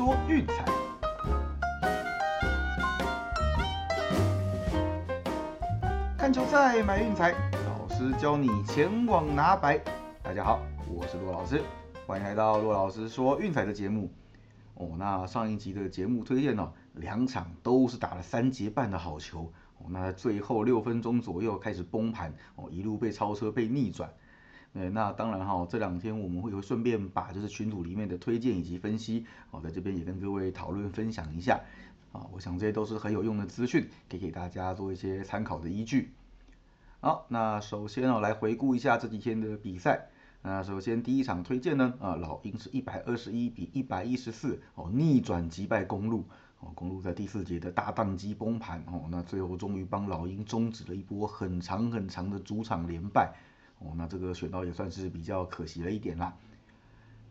说运彩，看球赛买运彩，老师教你前往拿白。大家好，我是骆老师，欢迎来到骆老师说运彩的节目。哦，那上一集的节目推荐呢，两场都是打了三节半的好球。哦，那最后六分钟左右开始崩盘，哦，一路被超车被逆转。呃，那当然哈，这两天我们会会顺便把就是群组里面的推荐以及分析，哦，在这边也跟各位讨论分享一下。啊，我想这些都是很有用的资讯，可以给大家做一些参考的依据。好，那首先哦，来回顾一下这几天的比赛。那首先第一场推荐呢，啊，老鹰是一百二十一比一百一十四，哦，逆转击败公路。哦，公路在第四节的大宕机崩盘，哦，那最后终于帮老鹰终止了一波很长很长的主场连败。哦，那这个选到也算是比较可惜了一点啦。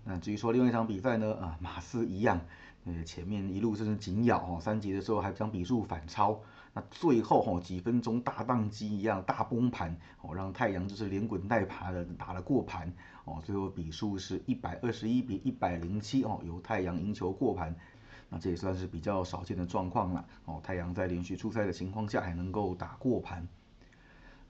那至于说另外一场比赛呢，啊，马斯一样，呃，前面一路是紧咬哦，三节的时候还将比数反超，那最后哦几分钟大宕机一样大崩盘，哦，让太阳就是连滚带爬的打了过盘，哦，最后比数是一百二十一比一百零七，哦，由太阳赢球过盘，那这也算是比较少见的状况了，哦，太阳在连续出赛的情况下还能够打过盘。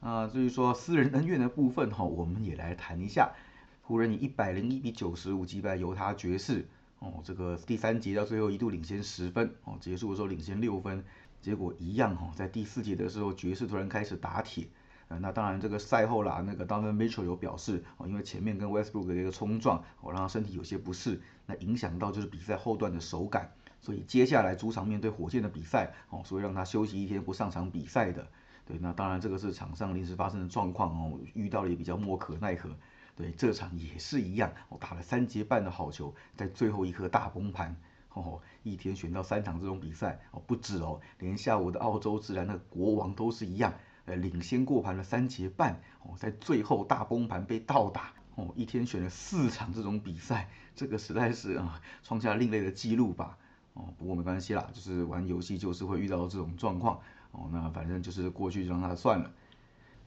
啊，至于说私人恩怨的部分哈，我们也来谈一下。湖人以一百零一比九十五击败犹他爵士，哦，这个第三节到最后一度领先十分，哦，结束的时候领先六分，结果一样哈，在第四节的时候爵士突然开始打铁，呃，那当然这个赛后啦，那个 Donovan Mitchell 有表示，哦，因为前面跟 Westbrook 的一个冲撞，哦，让他身体有些不适，那影响到就是比赛后段的手感，所以接下来主场面对火箭的比赛，哦，所以让他休息一天不上场比赛的。对，那当然这个是场上临时发生的状况哦，遇到了也比较莫可奈何。对，这场也是一样，我打了三节半的好球，在最后一刻大崩盘。哦，一天选到三场这种比赛哦，不止哦，连下午的澳洲自然的国王都是一样，呃，领先过盘了三节半，哦，在最后大崩盘被倒打。哦，一天选了四场这种比赛，这个实在是啊，创下另类的记录吧。哦，不过没关系啦，就是玩游戏就是会遇到这种状况。哦，那反正就是过去就让它算了。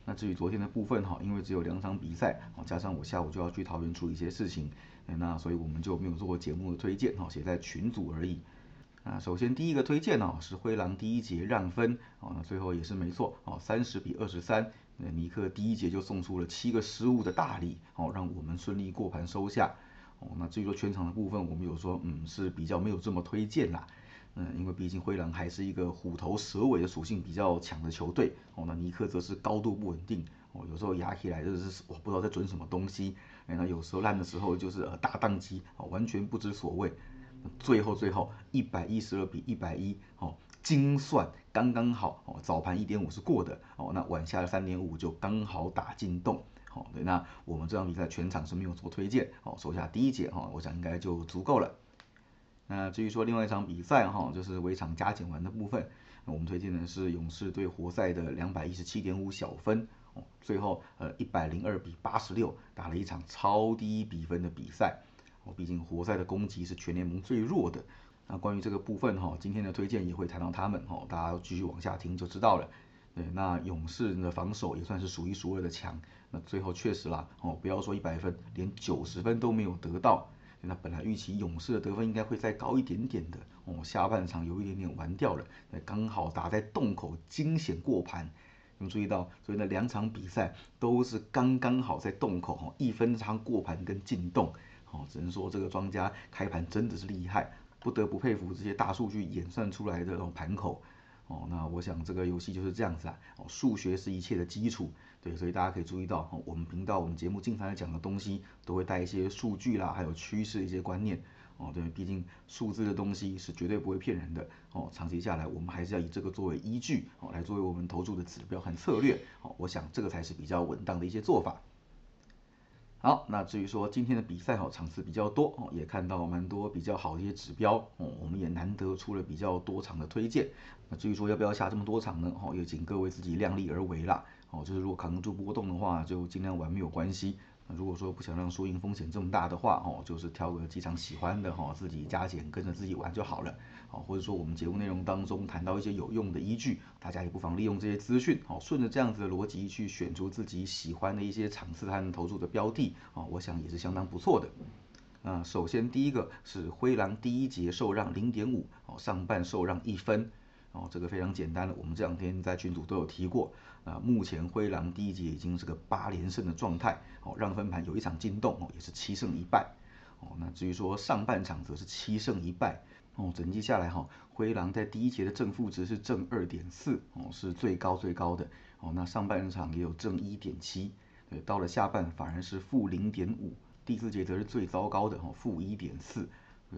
那至于昨天的部分哈，因为只有两场比赛，哦，加上我下午就要去桃园处理一些事情，那所以我们就没有做过节目的推荐哈，写在群组而已。那首先第一个推荐呢是灰狼第一节让分，哦，那最后也是没错，哦，三十比二十三，那尼克第一节就送出了七个失误的大礼，哦，让我们顺利过盘收下。哦，那至于说全场的部分，我们有说，嗯，是比较没有这么推荐啦。嗯，因为毕竟灰狼还是一个虎头蛇尾的属性比较强的球队哦，那尼克则是高度不稳定哦，有时候压起来就是我不知道在准什么东西，哎，那有时候烂的时候就是呃大宕机哦，完全不知所谓。最后最后一百一十二比一百一哦，精算刚刚好哦，早盘一点五是过的哦，那晚下的三点五就刚好打进洞。好，对，那我们这场比赛全场是没有做推荐哦，收下第一节哈，我想应该就足够了。那至于说另外一场比赛哈，就是围场加减完的部分，我们推荐的是勇士对活塞的两百一十七点五小分哦，最后呃一百零二比八十六打了一场超低比分的比赛哦，毕竟活塞的攻击是全联盟最弱的。那关于这个部分哈，今天的推荐也会谈到他们哈，大家继续往下听就知道了。对，那勇士的防守也算是数一数二的强，那最后确实啦哦，不要说一百分，连九十分都没有得到。那本来预期勇士的得分应该会再高一点点的哦，下半场有一点点玩掉了，那刚好打在洞口惊险过盘。有注意到，所以那两场比赛都是刚刚好在洞口哈，一分差过盘跟进洞，哦，只能说这个庄家开盘真的是厉害，不得不佩服这些大数据演算出来的这种盘口。哦，那我想这个游戏就是这样子啊，哦，数学是一切的基础，对，所以大家可以注意到，哦，我们频道我们节目经常讲的东西，都会带一些数据啦，还有趋势一些观念，哦，对，毕竟数字的东西是绝对不会骗人的，哦，长期下来我们还是要以这个作为依据，哦，来作为我们投注的指标和策略，哦，我想这个才是比较稳当的一些做法。好，那至于说今天的比赛哈场次比较多哦，也看到蛮多比较好的一些指标哦，我们也难得出了比较多场的推荐。那至于说要不要下这么多场呢？哦，也请各位自己量力而为啦。哦，就是如果扛得住波动的话，就尽量玩没有关系。如果说不想让输赢风险这么大的话，哦，就是挑个几场喜欢的哈，自己加减跟着自己玩就好了。好，或者说我们节目内容当中谈到一些有用的依据，大家也不妨利用这些资讯，好，顺着这样子的逻辑去选出自己喜欢的一些场次和投注的标的，啊，我想也是相当不错的。那首先第一个是灰狼第一节受让零点五，哦，上半受让一分，哦，这个非常简单的，我们这两天在群组都有提过。那目前灰狼第一节已经是个八连胜的状态，哦，让分盘有一场惊动，哦，也是七胜一败，哦，那至于说上半场则是七胜一败，哦，整季下来哈，灰狼在第一节的正负值是正二点四，哦，是最高最高的，哦，那上半场也有正一点七，对，到了下半反而是负零点五。第四节则是最糟糕的哦，负一点四，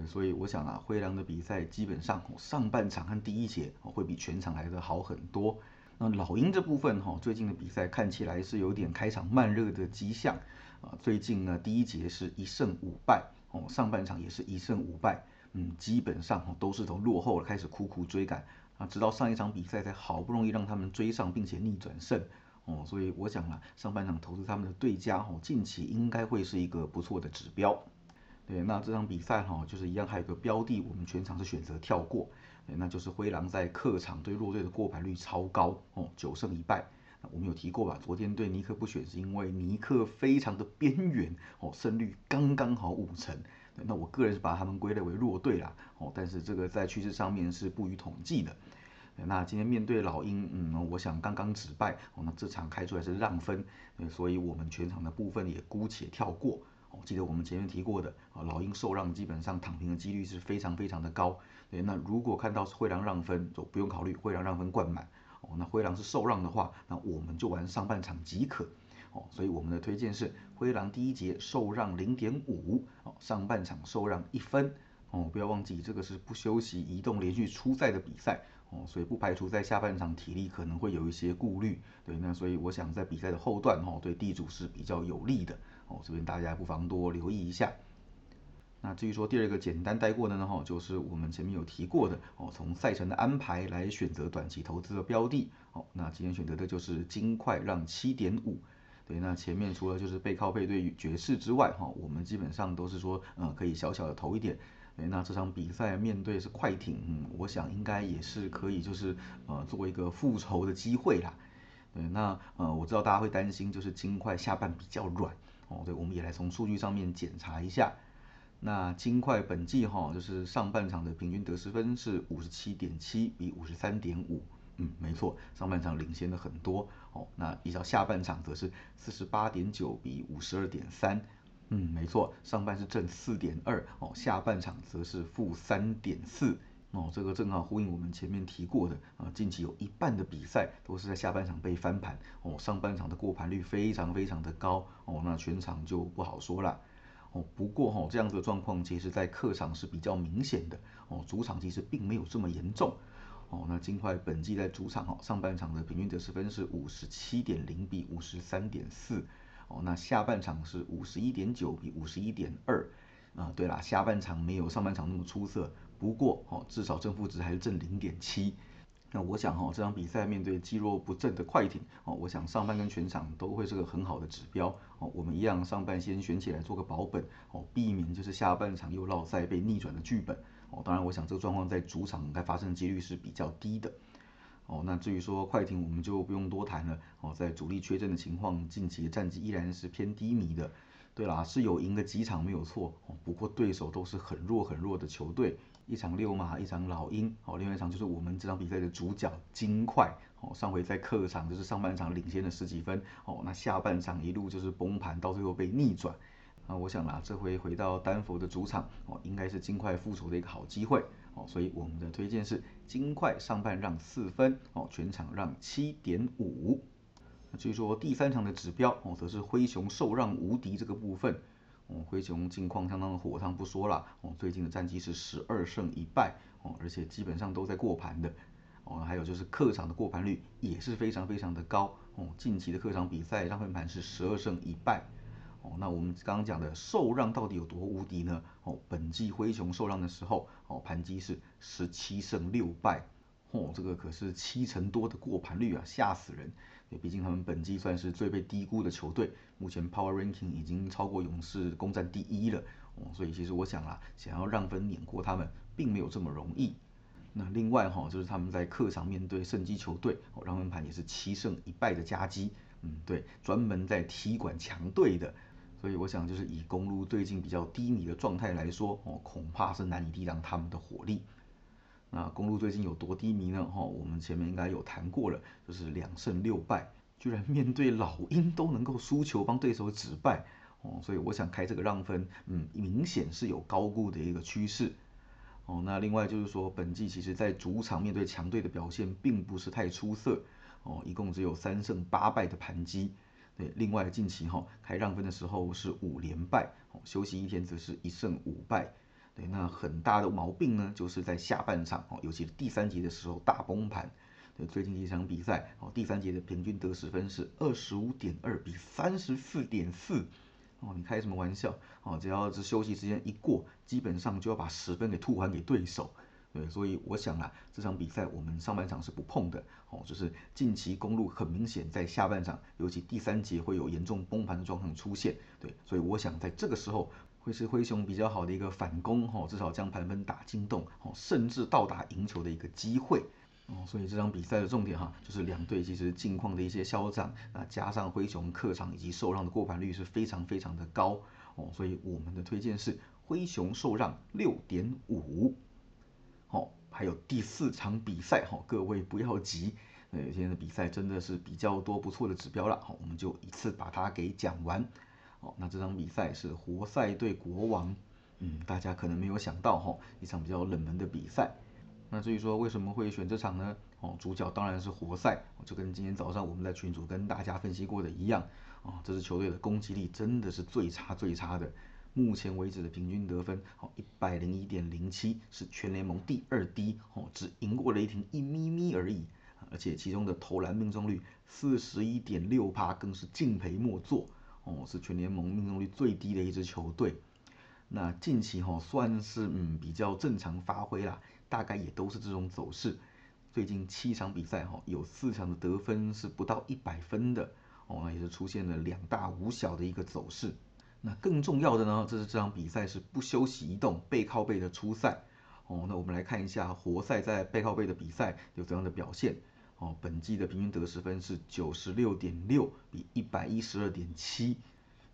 所以我想啊，灰狼的比赛基本上上半场和第一节会比全场来的好很多。那老鹰这部分哈，最近的比赛看起来是有点开场慢热的迹象啊。最近呢，第一节是一胜五败哦，上半场也是一胜五败，嗯，基本上都是从落后开始苦苦追赶啊，直到上一场比赛才好不容易让他们追上，并且逆转胜。哦，所以我想啊，上半场投资他们的对家哦，近期应该会是一个不错的指标。对，那这场比赛哈，就是一样还有个标的，我们全场是选择跳过，那就是灰狼在客场对弱队的过盘率超高哦，九胜一败。那我们有提过吧？昨天对尼克不选是因为尼克非常的边缘哦，胜率刚刚好五成。那我个人是把他们归类为弱队啦哦，但是这个在趋势上面是不予统计的。那今天面对老鹰，嗯，我想刚刚止败，哦，那这场开出来是让分，所以我们全场的部分也姑且跳过。哦，记得我们前面提过的，啊，老鹰受让基本上躺平的几率是非常非常的高。对，那如果看到是灰狼让分，就不用考虑灰狼让分灌满。哦，那灰狼是受让的话，那我们就玩上半场即可。哦，所以我们的推荐是灰狼第一节受让零点五，哦，上半场受让一分。哦，不要忘记这个是不休息、移动连续出赛的比赛。哦，所以不排除在下半场体力可能会有一些顾虑，对，那所以我想在比赛的后段哈，对地主是比较有利的，哦，这边大家不妨多留意一下。那至于说第二个简单带过的呢哈，就是我们前面有提过的哦，从赛程的安排来选择短期投资的标的，哦，那今天选择的就是金块让七点五，对，那前面除了就是背靠背对爵士之外哈，我们基本上都是说呃可以小小的投一点。哎，那这场比赛面对是快艇，嗯，我想应该也是可以，就是呃，作为一个复仇的机会啦。对，那呃，我知道大家会担心，就是金块下半比较软哦。对，我们也来从数据上面检查一下。那金块本季哈，就是上半场的平均得失分是五十七点七比五十三点五，嗯，没错，上半场领先的很多哦。那依照下半场则是四十八点九比五十二点三。嗯，没错，上半是正四点二哦，下半场则是负三点四哦，这个正好呼应我们前面提过的啊，近期有一半的比赛都是在下半场被翻盘哦，上半场的过盘率非常非常的高哦，那全场就不好说了哦。不过哈，这样子的状况其实在客场是比较明显的哦，主场其实并没有这么严重哦。那金块本季在主场哦，上半场的平均得失分是五十七点零比五十三点四。哦，那下半场是五十一点九比五十一点二，啊，对啦，下半场没有上半场那么出色，不过哦，至少正负值还是正零点七。那我想哈，这场比赛面对肌肉不振的快艇，哦，我想上半跟全场都会是个很好的指标。哦，我们一样上半先选起来做个保本，哦，避免就是下半场又落赛被逆转的剧本。哦，当然我想这个状况在主场应该发生的几率是比较低的。哦，那至于说快艇，我们就不用多谈了。哦，在主力缺阵的情况，近期的战绩依然是偏低迷的。对啦，是有赢的几场没有错，哦，不过对手都是很弱很弱的球队，一场六马，一场老鹰，哦，另外一场就是我们这场比赛的主角金块，哦，上回在客场就是上半场领先了十几分，哦，那下半场一路就是崩盘，到最后被逆转。啊，我想啦，这回回到丹佛的主场，哦，应该是金块复仇的一个好机会。哦，所以我们的推荐是金块上半让四分，哦，全场让七点五。那至于说第三场的指标，哦，则是灰熊受让无敌这个部分。哦，灰熊近况相当的火烫不说了，哦，最近的战绩是十二胜一败，哦，而且基本上都在过盘的。哦，还有就是客场的过盘率也是非常非常的高，哦，近期的客场比赛让分盘是十二胜一败。哦，那我们刚刚讲的受让到底有多无敌呢？哦，本季灰熊受让的时候，哦，盘基是十七胜六败，哦，这个可是七成多的过盘率啊，吓死人！毕竟他们本季算是最被低估的球队，目前 Power Ranking 已经超过勇士攻占第一了，哦，所以其实我想啦，想要让分碾过他们，并没有这么容易。那另外哈，就是他们在客场面对胜基球队，哦，让分盘也是七胜一败的夹击，嗯，对，专门在踢馆强队的。所以我想就是以公路最近比较低迷的状态来说，哦，恐怕是难以抵挡他们的火力。那公路最近有多低迷呢？哈，我们前面应该有谈过了，就是两胜六败，居然面对老鹰都能够输球，帮对手止败，哦，所以我想开这个让分，嗯，明显是有高估的一个趋势。哦，那另外就是说，本季其实在主场面对强队的表现并不是太出色，哦，一共只有三胜八败的盘击。对，另外近期哈开让分的时候是五连败，哦，休息一天则是一胜五败。对，那很大的毛病呢，就是在下半场哦，尤其是第三节的时候大崩盘。对，最近几场比赛哦，第三节的平均得失分是二十五点二比三十四点四。哦，你开什么玩笑？哦，只要是休息时间一过，基本上就要把十分给吐还给对手。对，所以我想啊，这场比赛我们上半场是不碰的。哦，就是近期公路很明显在下半场，尤其第三节会有严重崩盘的状况出现。对，所以我想在这个时候会是灰熊比较好的一个反攻。哈，至少将盘分打进洞。哦，甚至到达赢球的一个机会。哦，所以这场比赛的重点哈，就是两队其实近况的一些消长，那加上灰熊客场以及受让的过盘率是非常非常的高哦，所以我们的推荐是灰熊受让六点五。好，还有第四场比赛哈，各位不要急，呃，今天的比赛真的是比较多不错的指标了，好，我们就一次把它给讲完。好，那这场比赛是活塞对国王，嗯，大家可能没有想到哈，一场比较冷门的比赛。那至于说为什么会选这场呢？哦，主角当然是活塞，就跟今天早上我们在群组跟大家分析过的一样，哦，这支球队的攻击力真的是最差最差的，目前为止的平均得分，哦，一百零一点零七，是全联盟第二低，哦，只赢过雷霆一咪咪而已，而且其中的投篮命中率四十一点六趴，更是敬陪末座，哦，是全联盟命中率最低的一支球队。那近期哈算是嗯比较正常发挥啦，大概也都是这种走势。最近七场比赛哈有四场的得分是不到一百分的哦，那也是出现了两大五小的一个走势。那更重要的呢，这是这场比赛是不休息移动背靠背的出赛哦。那我们来看一下活塞在背靠背的比赛有怎样的表现哦。本季的平均得失分是九十六点六比一百一十二点七。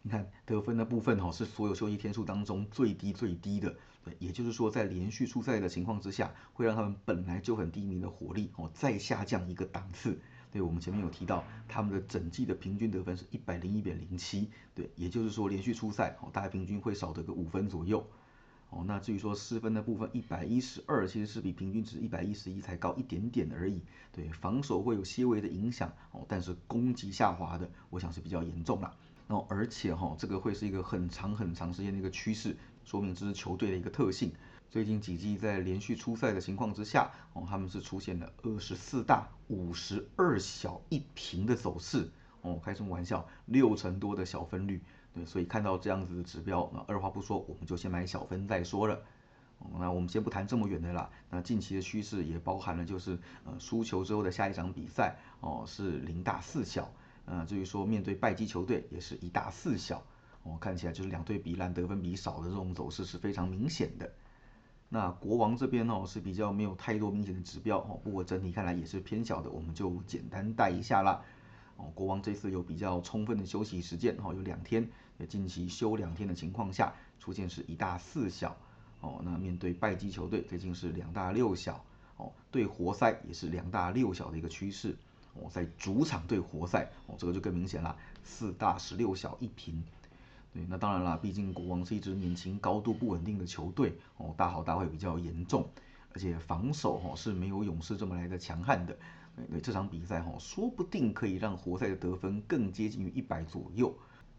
你看得分的部分哈是所有休息天数当中最低最低的，对，也就是说在连续出赛的情况之下，会让他们本来就很低迷的火力哦再下降一个档次。对，我们前面有提到他们的整季的平均得分是一百零一点零七，对，也就是说连续出赛哦大概平均会少得个五分左右。哦，那至于说失分的部分一百一十二，其实是比平均值一百一十一才高一点点而已。对，防守会有些微的影响哦，但是攻击下滑的，我想是比较严重了。然后，而且哈，这个会是一个很长很长时间的一个趋势，说明这支球队的一个特性。最近几季在连续出赛的情况之下，哦，他们是出现了二十四大五十二小一平的走势，哦，开什么玩笑，六成多的小分率，所以看到这样子的指标，那二话不说，我们就先买小分再说了。那我们先不谈这么远的啦，那近期的趋势也包含了就是呃输球之后的下一场比赛，哦，是零大四小。呃，至于说面对败绩球队，也是一大四小，哦，看起来就是两队比烂，得分比少的这种走势是非常明显的。那国王这边哦是比较没有太多明显的指标哦，不过整体看来也是偏小的，我们就简单带一下啦。哦，国王这次有比较充分的休息时间，哦，有两天，近期休两天的情况下，出现是一大四小，哦，那面对拜基球队最近是两大六小，哦，对活塞也是两大六小的一个趋势。哦，在主场对活塞，哦，这个就更明显了，四大十六小一平。对，那当然了，毕竟国王是一支年轻、高度不稳定的球队，哦，大好大坏比较严重，而且防守哦是没有勇士这么来的强悍的。对，这场比赛哈，说不定可以让活塞的得分更接近于一百左右。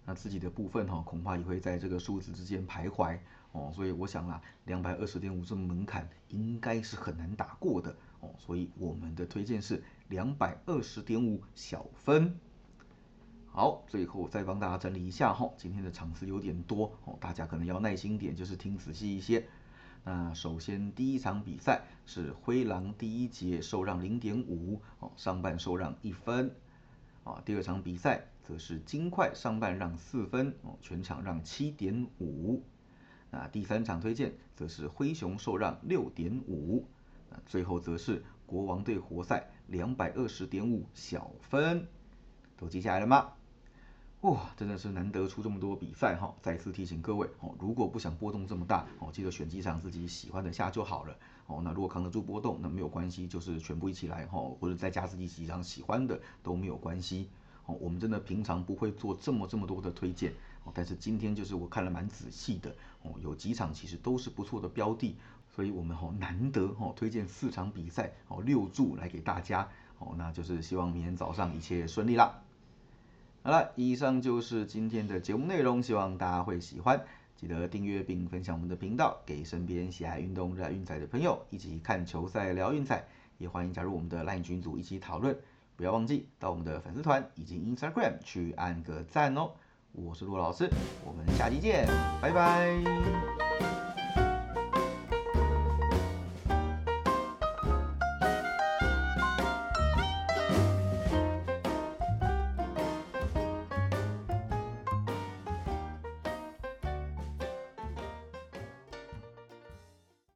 那自己的部分哈，恐怕也会在这个数字之间徘徊。哦，所以我想啦，两百二十点五这门槛应该是很难打过的。哦，所以我们的推荐是两百二十点五小分。好，最后再帮大家整理一下哈，今天的场次有点多哦，大家可能要耐心点，就是听仔细一些。那首先第一场比赛是灰狼第一节受让零点五哦，上半受让一分啊。第二场比赛则是金块上半让四分哦，全场让七点五。那第三场推荐则是灰熊受让六点五。最后则是国王队活塞两百二十点五小分，都记下来了吗？哇，真的是难得出这么多比赛哈！再次提醒各位哦，如果不想波动这么大哦，记得选几场自己喜欢的下就好了哦。那如果扛得住波动，那没有关系，就是全部一起来哈，或者再加自己几场喜欢的都没有关系哦。我们真的平常不会做这么这么多的推荐哦，但是今天就是我看了蛮仔细的哦，有几场其实都是不错的标的，所以我们哦难得哦推荐四场比赛哦六注来给大家哦，那就是希望明天早上一切顺利啦。好了，以上就是今天的节目内容，希望大家会喜欢。记得订阅并分享我们的频道，给身边喜爱运动、热爱运彩的朋友一起看球赛、聊运彩。也欢迎加入我们的 LINE 群组一起讨论。不要忘记到我们的粉丝团以及 Instagram 去按个赞哦。我是陆老师，我们下期见，拜拜。